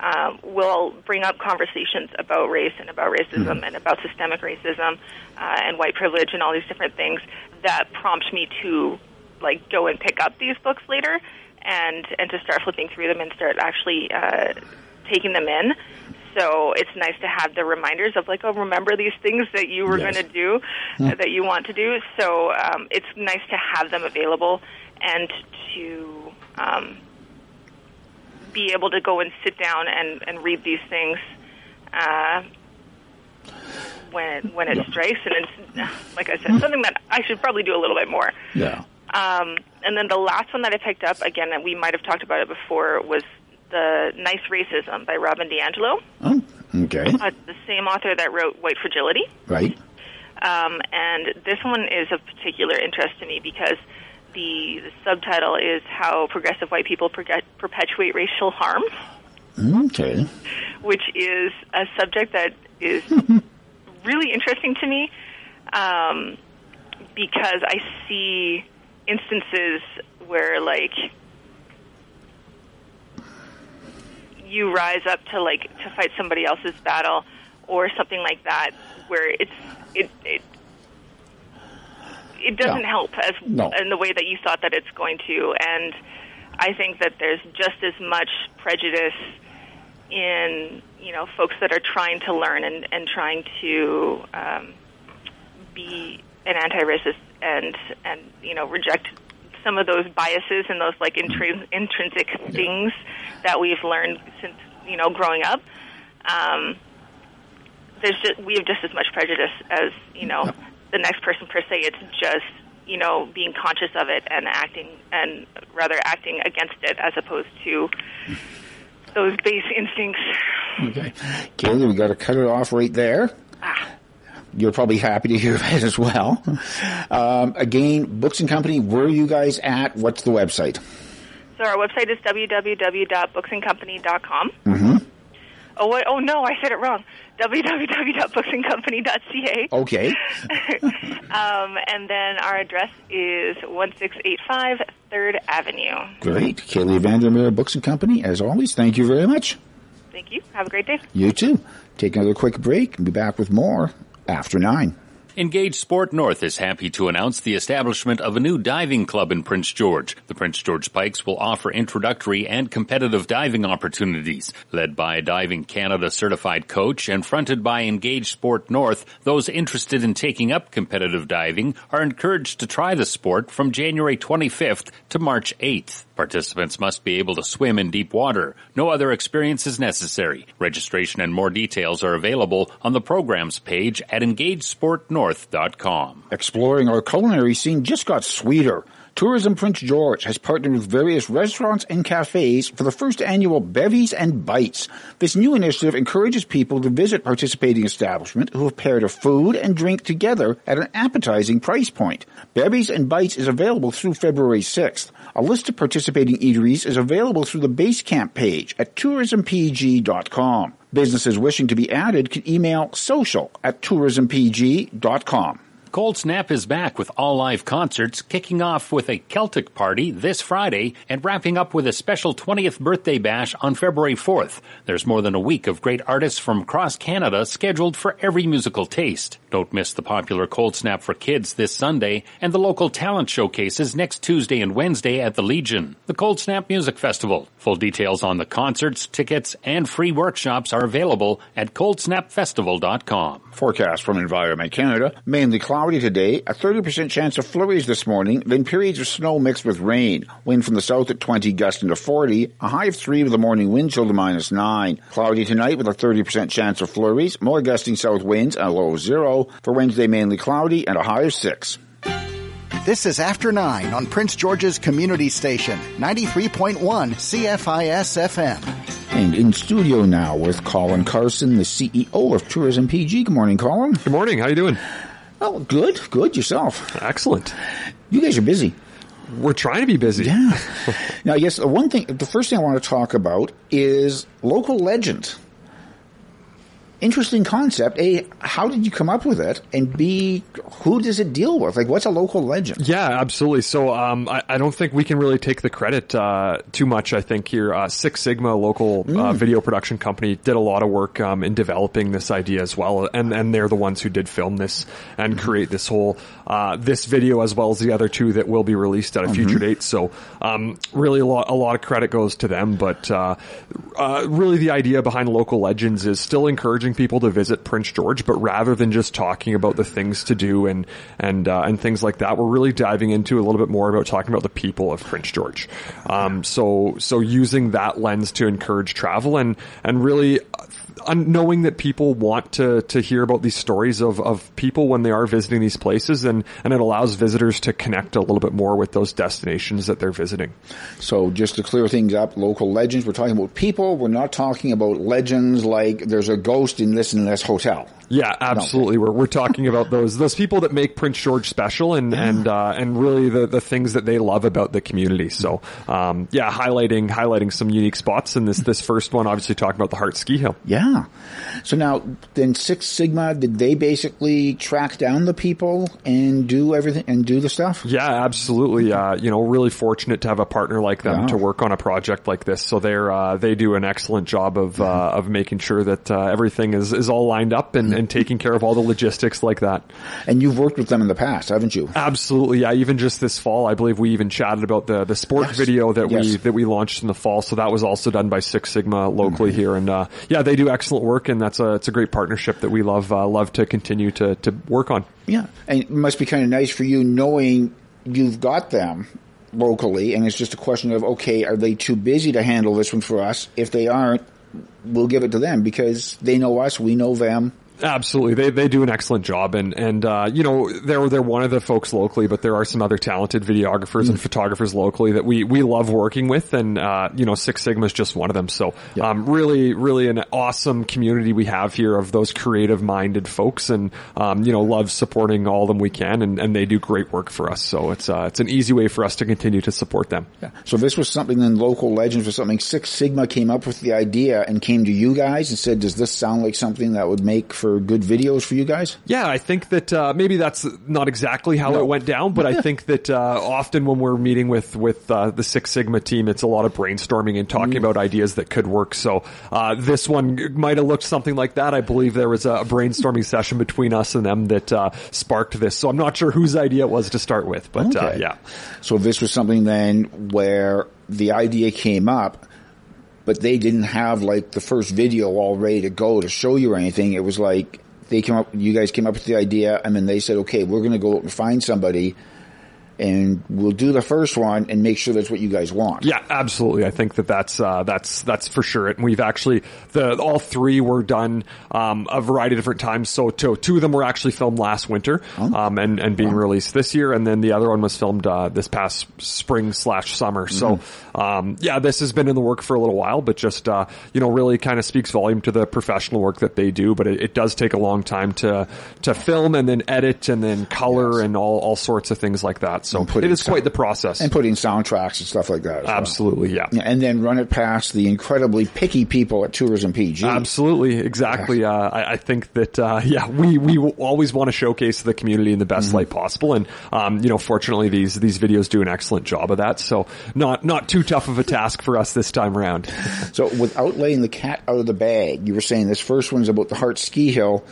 um, will bring up conversations about race and about racism and about systemic racism uh, and white privilege and all these different things that prompt me to like go and pick up these books later and and to start flipping through them and start actually uh, taking them in. So it's nice to have the reminders of like, oh, remember these things that you were Yes. going to do, uh, that you want to do. So um, it's nice to have them available and to um, be able to go and sit down and, and read these things uh, when when it strikes. And it's like I said, something that I should probably do a little bit more. Yeah. Um, and then the last one that I picked up, again, that we might have talked about it before, was the Nice Racism by Robin DiAngelo. Oh, okay. Uh, the same author that wrote White Fragility. Right. Um, and this one is of particular interest to me because the, the subtitle is How Progressive White People Perpetuate Racial Harm, Okay. which is a subject that is really interesting to me um, because I see instances where, like, you rise up to like to fight somebody else's battle or something like that where it's it it it doesn't Yeah. help as No. in the way that you thought that it's going to and I think that there's just as much prejudice in you know folks that are trying to learn and, and trying to um, be an anti-racist and and you know reject some of those biases and those like intrin- intrinsic things that we've learned since you know growing up. Um, there's just we have just as much prejudice as you know the next person per se. It's just you know being conscious of it and acting and rather acting against it as opposed to those base instincts. Okay. Kaylee, we got to cut it off right there. You're probably happy to hear that as well. Um, again, Books and Company, where are you guys at? What's the website? So our website is www.booksandcompany.com. Mm-hmm. Oh wait, oh no, I said it wrong. www.booksandcompany.ca. Okay. um, and then our address is 1685 3rd Avenue. Great. Kaylee Vandermeer, Books and Company, as always, thank you very much. Thank you. Have a great day. You too. Take another quick break and be back with more after nine. Engage Sport North is happy to announce the establishment of a new diving club in Prince George. The Prince George Pikes will offer introductory and competitive diving opportunities. Led by a Diving Canada certified coach and fronted by Engage Sport North, those interested in taking up competitive diving are encouraged to try the sport from January 25th to March 8th. Participants must be able to swim in deep water. No other experience is necessary. Registration and more details are available on the programs page at engagesportnorth.com. Exploring our culinary scene just got sweeter. Tourism Prince George has partnered with various restaurants and cafes for the first annual Bevies and Bites. This new initiative encourages people to visit participating establishments who have paired a food and drink together at an appetizing price point. Bevies and Bites is available through February 6th. A list of participating eateries is available through the Basecamp page at tourismpg.com. Businesses wishing to be added can email social at tourismpg.com. Cold Snap is back with all live concerts, kicking off with a Celtic party this Friday and wrapping up with a special 20th birthday bash on February 4th. There's more than a week of great artists from across Canada scheduled for every musical taste. Don't miss the popular Cold Snap for Kids this Sunday and the local talent showcases next Tuesday and Wednesday at the Legion. The Cold Snap Music Festival. Full details on the concerts, tickets, and free workshops are available at coldsnapfestival.com. Forecast from Environment Canada. Mainly cloudy today. A 30% chance of flurries this morning, then periods of snow mixed with rain. Wind from the south at 20 gusting to 40. A high of 3 with a morning wind chill to minus 9. Cloudy tonight with a 30% chance of flurries. More gusting south winds and a low of 0. For Wednesday, mainly cloudy and a high of 6. This is After 9 on Prince George's Community Station, 93.1 CFIS FM. And in studio now with Colin Carson, the CEO of Tourism PG. Good morning, Colin. Good morning. How are you doing? Oh, good, good yourself. Excellent. You guys are busy. We're trying to be busy. Yeah. now, yes, the one thing, the first thing I want to talk about is local legend. Interesting concept. A, how did you come up with it? And B, who does it deal with? Like, what's a local legend? Yeah, absolutely. So, um, I, I don't think we can really take the credit, uh, too much, I think here. Uh, Six Sigma, local, uh, video production company, did a lot of work, um, in developing this idea as well. And, and they're the ones who did film this and create this whole, uh, this video as well as the other two that will be released at a future date. So, um, really a lot, a lot of credit goes to them, but, uh, uh, really the idea behind local legends is still encouraging people to visit Prince George, but rather than just talking about the things to do and and uh, and things like that, we're really diving into a little bit more about talking about the people of Prince George. Um, so so using that lens to encourage travel and and really knowing that people want to to hear about these stories of of people when they are visiting these places and and it allows visitors to connect a little bit more with those destinations that they're visiting. So just to clear things up, local legends, we're talking about people. We're not talking about legends like there's a ghost in this and this hotel. Yeah, absolutely. We're we're talking about those those people that make Prince George special and and uh, and really the the things that they love about the community. So um, yeah, highlighting highlighting some unique spots. And this this first one, obviously, talking about the Hart Ski Hill. Yeah. So now, then Six Sigma, did they basically track down the people and do everything and do the stuff? Yeah, absolutely. Uh, you know, really fortunate to have a partner like them Wow. to work on a project like this. So they're uh, they do an excellent job of uh, of making sure that uh, everything is is all lined up and, and taking care of all the logistics like that. And you've worked with them in the past, haven't you? Absolutely, yeah. Even just this fall, I believe we even chatted about the the sport Yes. video that we that we launched in the fall. So that was also done by Six Sigma locally here, and uh, yeah, they do excellent work, and that's a it's a great partnership that we love uh, love to continue to to work on. Yeah. And it must be kind of nice for you knowing you've got them locally and it's just a question of, okay, are they too busy to handle this one for us? If they aren't, we'll give it to them because they know us, we know them. Absolutely, they they do an excellent job, and and uh, you know they're they're one of the folks locally, but there are some other talented videographers and photographers locally that we we love working with, and uh, you know Six Sigma is just one of them. So um, really really an awesome community we have here of those creative minded folks, and um, you know love supporting all of them we can, and, and they do great work for us. So it's uh, it's an easy way for us to continue to support them. Yeah. So this was something in local legends was something Six Sigma came up with the idea and came to you guys and said, does this sound like something that would make for good videos for you guys? Yeah, I think that uh, maybe that's not exactly how No. it went down, but I think that uh, often when we're meeting with with uh, the Six Sigma team, it's a lot of brainstorming and talking about ideas that could work. So uh, this one might have looked something like that. I believe there was a brainstorming session between us and them that uh, sparked this. So I'm not sure whose idea it was to start with, but uh, Okay. yeah. So this was something then where the idea came up, but they didn't have like the first video all ready to go to show you or anything. It was like they came up, you guys came up with the idea, and then they said, okay, we're going to go out and find somebody, and we'll do the first one and make sure that's what you guys want. Yeah, absolutely. I think that that's uh, that's that's for sure. And we've actually the all three were done um, a variety of different times. So two, two of them were actually filmed last winter um, and and being released this year, and then the other one was filmed uh, this past spring slash summer. So um, yeah, this has been in the work for a little while, but just uh, you know really kind of speaks volume to the professional work that they do. But it, it does take a long time to to film and then edit and then color and all all sorts of things like that. So it is quite the process. And putting soundtracks and stuff like that. as well. Absolutely, yeah. And then run it past the incredibly picky people at Tourism PG. Absolutely, exactly. Uh, I, I think that uh, yeah, we we always want to showcase the community in the best light possible, and um, you know, fortunately, these these videos do an excellent job of that. So not not too tough of a task for us this time around. So without laying the cat out of the bag, you were saying this first one's about the Hart Ski Hill.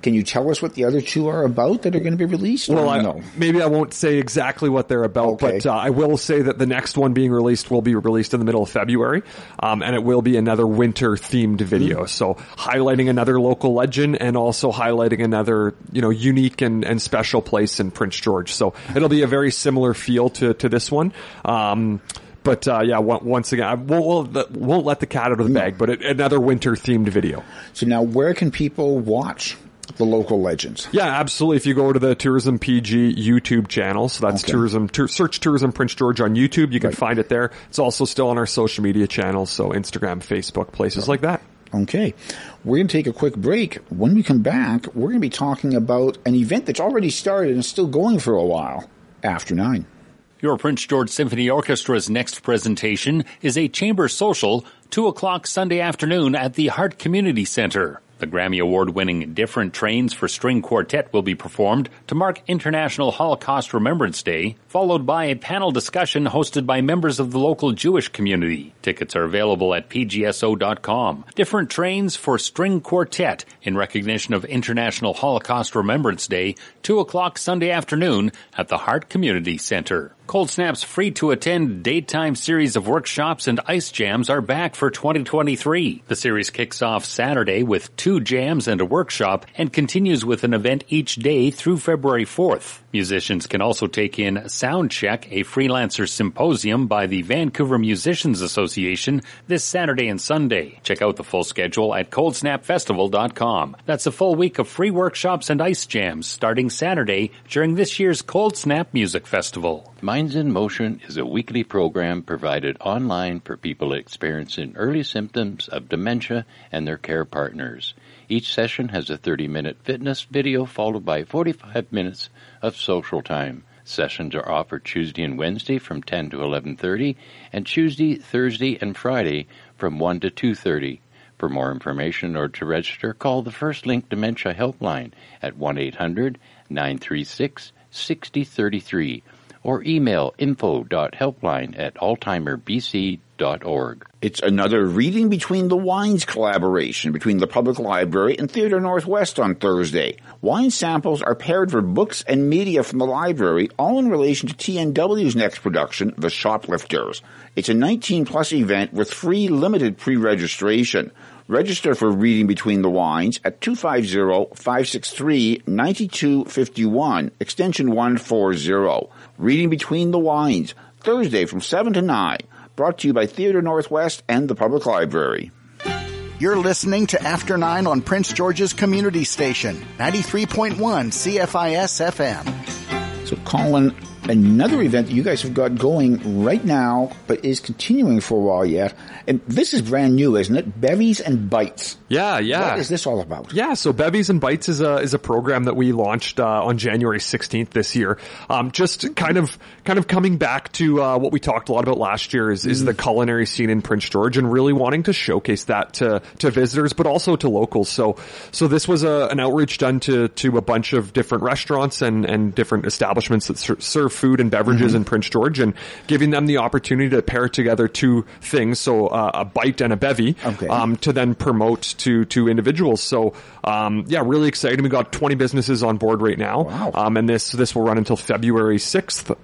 Can you tell us what the other two are about that are going to be released? Well, I, no. maybe I won't say exactly what they're about, Okay. but uh, I will say that the next one being released will be released in the middle of February, um, and it will be another winter themed video. So highlighting another local legend and also highlighting another, you know, unique and, and special place in Prince George. So it'll be a very similar feel to, to this one. Um, but uh, yeah, once again, I won't, won't, won't let the cat out of the bag. But it, another winter themed video. So now, where can people watch the local legends. Yeah, absolutely. If you go to the Tourism PG YouTube channel, so that's Okay. tourism, tour, search Tourism Prince George on YouTube, you can find it there. It's also still on our social media channels, so Instagram, Facebook, places like that. Okay. We're going to take a quick break. When we come back, we're going to be talking about an event that's already started and is still going for a while after nine. Your Prince George Symphony Orchestra's next presentation is a chamber social, 2 o'clock Sunday afternoon at the Hart Community Center. The Grammy Award winning Different Trains for String Quartet will be performed to mark International Holocaust Remembrance Day, followed by a panel discussion hosted by members of the local Jewish community. Tickets are available at pgso.com. Different Trains for String Quartet in recognition of International Holocaust Remembrance Day, 2 o'clock Sunday afternoon at the Hart Community Center. Cold Snap's free to attend daytime series of workshops and ice jams are back for 2023. The series kicks off Saturday with two jams and a workshop and continues with an event each day through February 4th. Musicians can also take in Soundcheck, a freelancer symposium by the Vancouver Musicians Association this Saturday and Sunday. Check out the full schedule at coldsnapfestival.com. That's a full week of free workshops and ice jams starting Saturday during this year's Cold Snap Music Festival. Minds in Motion is a weekly program provided online for people experiencing early symptoms of dementia and their care partners. Each session has a 30 minute fitness video followed by 45 minutes of social time. Sessions are offered Tuesday and Wednesday from 10 to 11:30 and Tuesday, Thursday and Friday from 1 to 2:30. For more information or to register, call the First Link Dementia Helpline at 1-800-936-6033 or email info.helpline at alzheimerbc.org. It's another Reading Between the Wines collaboration between the Public Library and Theatre Northwest on Thursday. Wine samples are paired for books and media from the library, all in relation to TNW's next production, The Shoplifters. It's a 19 plus event with free limited pre-registration. Register for Reading Between the Wines at 250-563-9251, extension 140. Reading Between the Wines, Thursday from 7 to 9. Brought to you by Theatre Northwest and the Public Library. You're listening to After Nine on Prince George's Community Station, 93.1 CFIS FM. So, Colin, another event that you guys have got going right now, but is continuing for a while yet. And this is brand new, isn't it? Bevies and Bites. Yeah, yeah. What is this all about? Yeah, so Bevies and Bites is a is a program that we launched uh, on January 16th this year. Um, just kind of kind of coming back to uh, what we talked a lot about last year is is the culinary scene in Prince George and really wanting to showcase that to to visitors, but also to locals. So so this was a, an outreach done to to a bunch of different restaurants and and different establishments that ser- serve food and beverages Mhm. in Prince George, and giving them the opportunity to pair together two things, so uh, a bite and a bevy, um, to then promote to to individuals. So um, yeah, really exciting. We got 20 businesses on board right now, um, and this this will run until February 6th.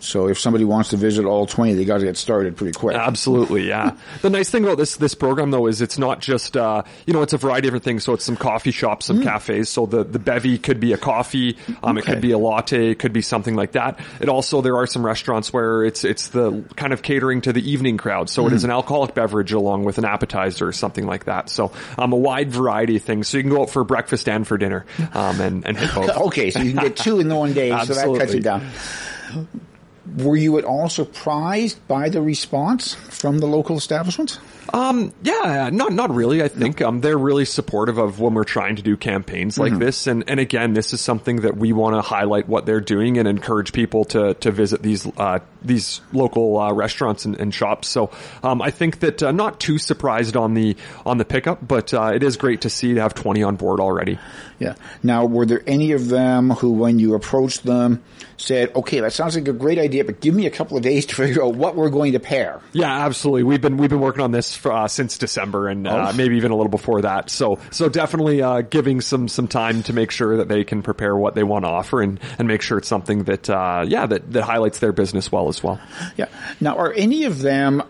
So if somebody wants to visit all 20, they got to get started pretty quick. Absolutely, yeah. the nice thing about this this program though is it's not just uh, you know it's a variety of different things. So it's some coffee shops, some cafes. So the the bevy could be a coffee, um, it could be a latte, it could be something like that. It also there are some restaurants where it's it's the kind of catering to the evening crowd. So it is Mm. an alcoholic beverage along with an appetizer or something like that. So um, a wide variety of things. So you can go out for breakfast and for dinner, um, and and hit both. okay, so you can get two in the one day, so that cuts it down. Were you at all surprised by the response from the local establishments? Um, yeah, not not really. I think um, they're really supportive of when we're trying to do campaigns like Mhm. this, and and again, this is something that we want to highlight what they're doing and encourage people to to visit these uh, these local uh, restaurants and, and shops. So um, I think that uh, not too surprised on the on the pickup, but uh, it is great to see to have twenty on board already. Yeah. Now, were there any of them who, when you approached them, said, "Okay, that sounds like a great idea, but give me a couple of days to figure out what we're going to pair"? Yeah, absolutely. We've been we've been working on this for, uh, since December and uh, Oh. maybe even a little before that. So so definitely uh, giving some some time to make sure that they can prepare what they want to offer and and make sure it's something that uh, yeah that that highlights their business well as well. Yeah. Now, are any of them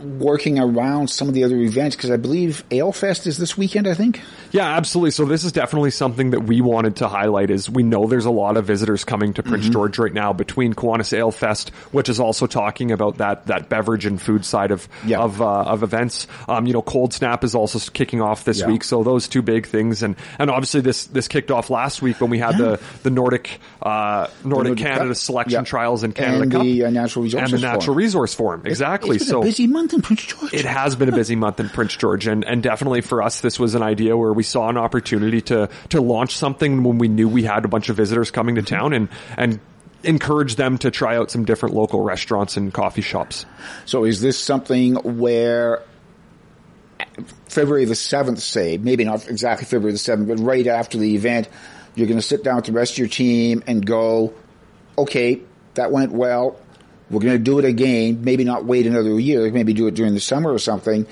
working around some of the other events? Because I believe AleFest is this weekend, I think. Yeah, absolutely. So this is definitely something that we wanted to highlight is we know there's a lot of visitors coming to Prince Mhm. George right now between Kiwanis Ale Fest, which is also talking about that, that beverage and food side of, of, uh, of events. Um, you know, Cold Snap is also kicking off this Yeah. week. So those two big things. And, and obviously this, this kicked off last week when we had the, the Nordic, uh, Nordic, Nordic Canada Cup. selection Yeah. trials in Canada And Cup. the, uh, Natural Resources And the Natural Forum. Resource Forum. Exactly. It's so a busy month in Prince George. it has been a busy month in Prince George, and, and definitely for us, this was an idea where we saw an opportunity to to launch something when we knew we had a bunch of visitors coming to mm-hmm. town, and and encourage them to try out some different local restaurants and coffee shops. So is this something where February the 7th, say, maybe not exactly February the 7th, but right after the event, you're going to sit down with the rest of your team and go, okay, that went well. We're going to do it again. Maybe not wait another year. Maybe do it during the summer or something.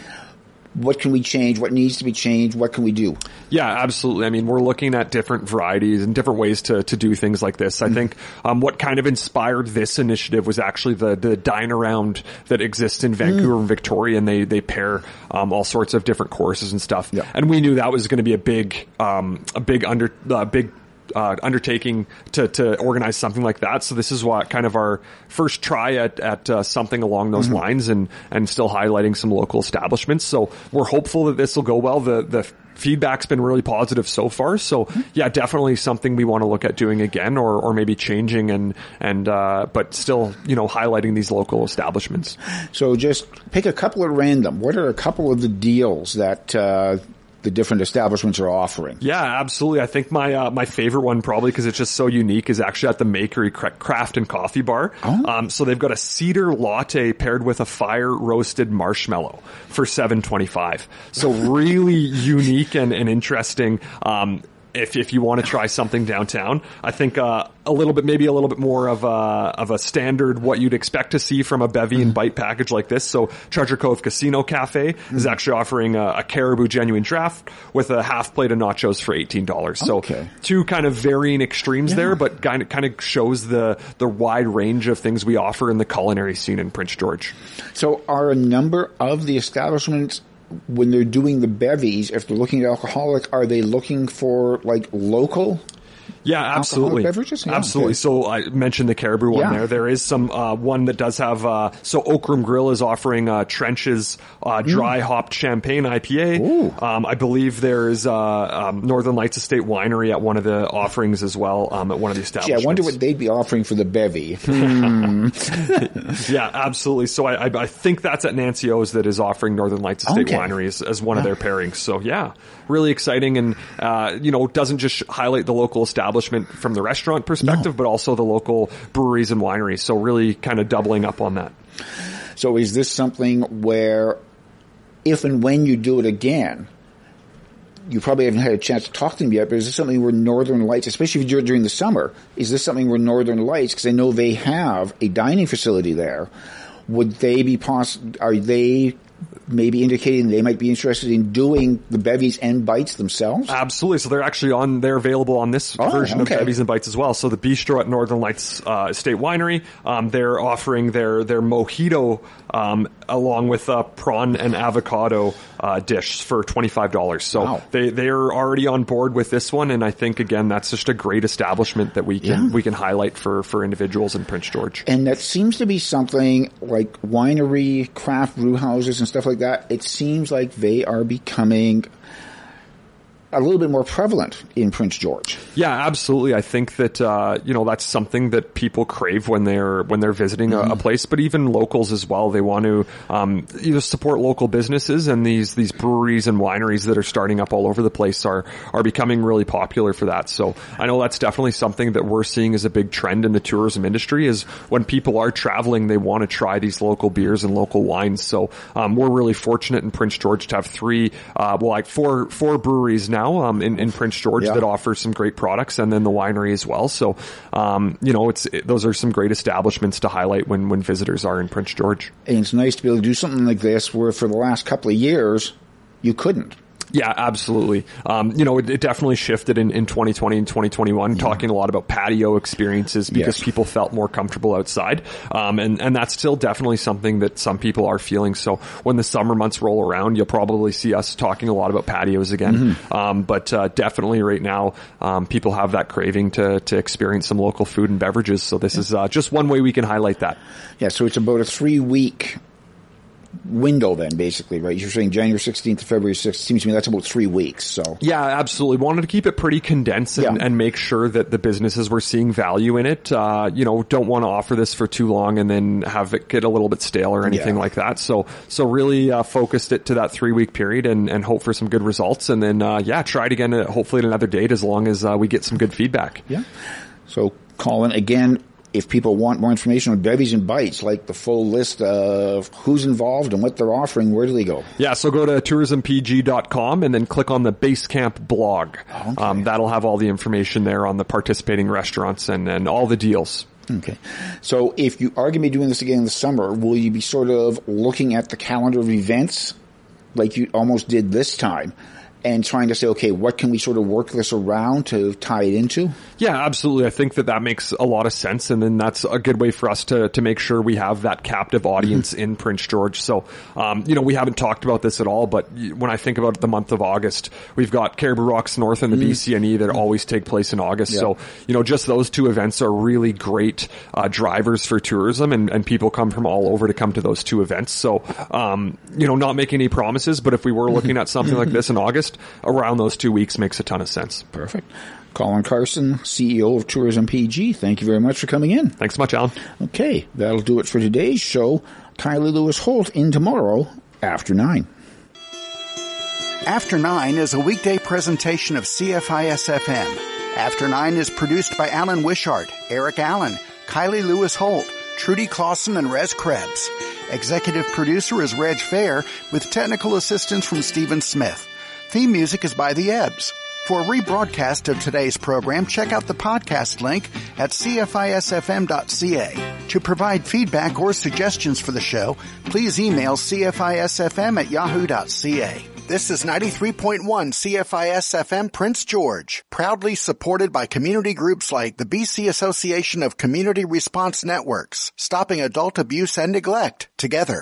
What can we change? What needs to be changed? What can we do? Yeah, absolutely. I mean, we're looking at different varieties and different ways to, to do things like this. I think um, what kind of inspired this initiative was actually the the dine around that exists in Vancouver and Victoria, and they they pair um, all sorts of different courses and stuff. And we knew that was going to be a big um, a big under uh, big uh, undertaking to, to organize something like that. So this is what kind of our first try at, at uh, something along those Mhm. lines and, and still highlighting some local establishments. So we're hopeful that this will go well. The, the feedback's been really positive so far. So yeah, definitely something we want to look at doing again or, or maybe changing and, and, uh, but still, you know, highlighting these local establishments. So just pick a couple at random. What are a couple of the deals that uh, the different establishments are offering? Yeah, absolutely. I think my uh, my favorite one probably because it's just so unique is actually at the Makery Craft and Coffee Bar. Um, so they've got a cedar latte paired with a fire roasted marshmallow for seven twenty five. So really unique and, and interesting. Um, if, if you want to try something downtown, I think uh, a little bit, maybe a little bit more of a of a standard what you'd expect to see from a bevy and bite package like this. So Treasure Cove Casino Cafe is actually offering a, a Cariboo genuine draft with a half plate of nachos for eighteen dollars. So two kind of varying extremes there, but kind of kind of shows the the wide range of things we offer in the culinary scene in Prince George. So are a number of the establishments when they're doing the bevies, if they're looking at alcoholic, are they looking for like local? Yeah, absolutely. beverages? Yeah, absolutely. okay. So I mentioned the Cariboo one Yeah. there. There is some uh, one that does have. Uh, so Okram Grill is offering uh, Trenches uh, dry hopped champagne IPA. Um, I believe there is uh, um, Northern Lights Estate Winery at one of the offerings as well um, at one of the Gee, I wonder what they'd be offering for the bevy. Hmm. yeah, absolutely. So I, I, I think that's at Nancy O's that is offering Northern Lights Estate Okay. Winery as, as one of their pairings. So yeah, really exciting and, uh, you know, doesn't just highlight the local establishment from the restaurant perspective, but also the local breweries and wineries. So really kind of doubling up on that. So is this something where if and when you do it again, you probably haven't had a chance to talk to them yet, but is this something where Northern Lights, especially if you do it during the summer, is this something where Northern Lights, because I know they have a dining facility there, would they be poss- are they maybe indicating they might be interested in doing the bevies and bites themselves? Absolutely. So they're actually on, they're available on this Oh, version okay. of Bevies and Bites as well. So the bistro at Northern Lights uh, Estate Winery, um, they're offering their, their mojito, um, along with a prawn and avocado, uh, dish for $25. So they, they're already on board with this one. And I think again, that's just a great establishment that we can, Yeah. we can highlight for, for individuals in Prince George. And that seems to be something like winery, craft brew houses and stuff like that. It seems like they are becoming a little bit more prevalent in Prince George. Yeah, absolutely. I think that uh, you know that's something that people crave when they're when they're visiting a, a place, but even locals as well. They want to um, you know support local businesses, and these these breweries and wineries that are starting up all over the place are are becoming really popular for that. So I know that's definitely something that we're seeing as a big trend in the tourism industry. Is when people are traveling, they want to try these local beers and local wines. So um, we're really fortunate in Prince George to have three, uh, well, like four four breweries now um, in, in Prince George Yeah. that offers some great products, and then the winery as well. So, um, you know, it's it, those are some great establishments to highlight when when visitors are in Prince George. And it's nice to be able to do something like this where for the last couple of years, you couldn't. Yeah, absolutely. Um, you know, it, it definitely shifted in, in 2020 and 2021, talking a lot about patio experiences because Yes. people felt more comfortable outside. Um, and, and that's still definitely something that some people are feeling. So when the summer months roll around, you'll probably see us talking a lot about patios again. Um, but, uh, definitely right now, um, people have that craving to, to experience some local food and beverages. So this is, uh, just one way we can highlight that. Yeah, so it's about a three week window then, basically, right? You're saying January 16th to February 6th. Seems to me that's about three weeks. So Yeah, absolutely. Wanted to keep it pretty condensed and, Yeah. and make sure that the businesses were seeing value in it. Uh, you know, don't want to offer this for too long and then have it get a little bit stale or anything Yeah. like that. So, so really uh, focused it to that three week period and, and hope for some good results. And then, uh, yeah, try it again, uh, hopefully at another date as long as uh, we get some good feedback. yeah. So Colin, again, if people want more information on Bevies and Bites, like the full list of who's involved and what they're offering, where do they go? Yeah, so go to tourismpg.com and then click on the Basecamp blog. Um, that'll have all the information there on the participating restaurants and, and all the deals. Okay. So if you are going to be doing this again in the summer, will you be sort of looking at the calendar of events like you almost did this time and trying to say, okay, what can we sort of work this around to tie it into? Yeah, absolutely. I think that that makes a lot of sense, and then that's a good way for us to to make sure we have that captive audience in Prince George. So, um, you know, we haven't talked about this at all, but when I think about the month of August, we've got Caribou Rocks North and the BCNE that always take place in August. Yeah. So, you know, just those two events are really great uh, drivers for tourism, and, and people come from all over to come to those two events. So, um, you know, not making any promises, but if we were looking at something like this in August, around those two weeks makes a ton of sense. Perfect. Colin Carson, CEO of Tourism PG, thank you very much for coming in. Thanks so much, Alan. Okay, that'll do it for today's show. Kylie Lewis Holt in tomorrow after nine. After Nine is a weekday presentation of CFIS FM. After Nine is produced by Alan Wishart, Eric Allen, Kylie Lewis Holt, Trudy Clausen, and Rez Krebs. Executive producer is Reg Fair with technical assistance from Stephen Smith. Theme music is by The Ebbs. For a rebroadcast of today's program, check out the podcast link at cfisfm.ca. To provide feedback or suggestions for the show, please email cfisfm at yahoo.ca. This is 93.1 CFISFM Prince George, proudly supported by community groups like the BC Association of Community Response Networks, Stopping Adult Abuse and Neglect, together.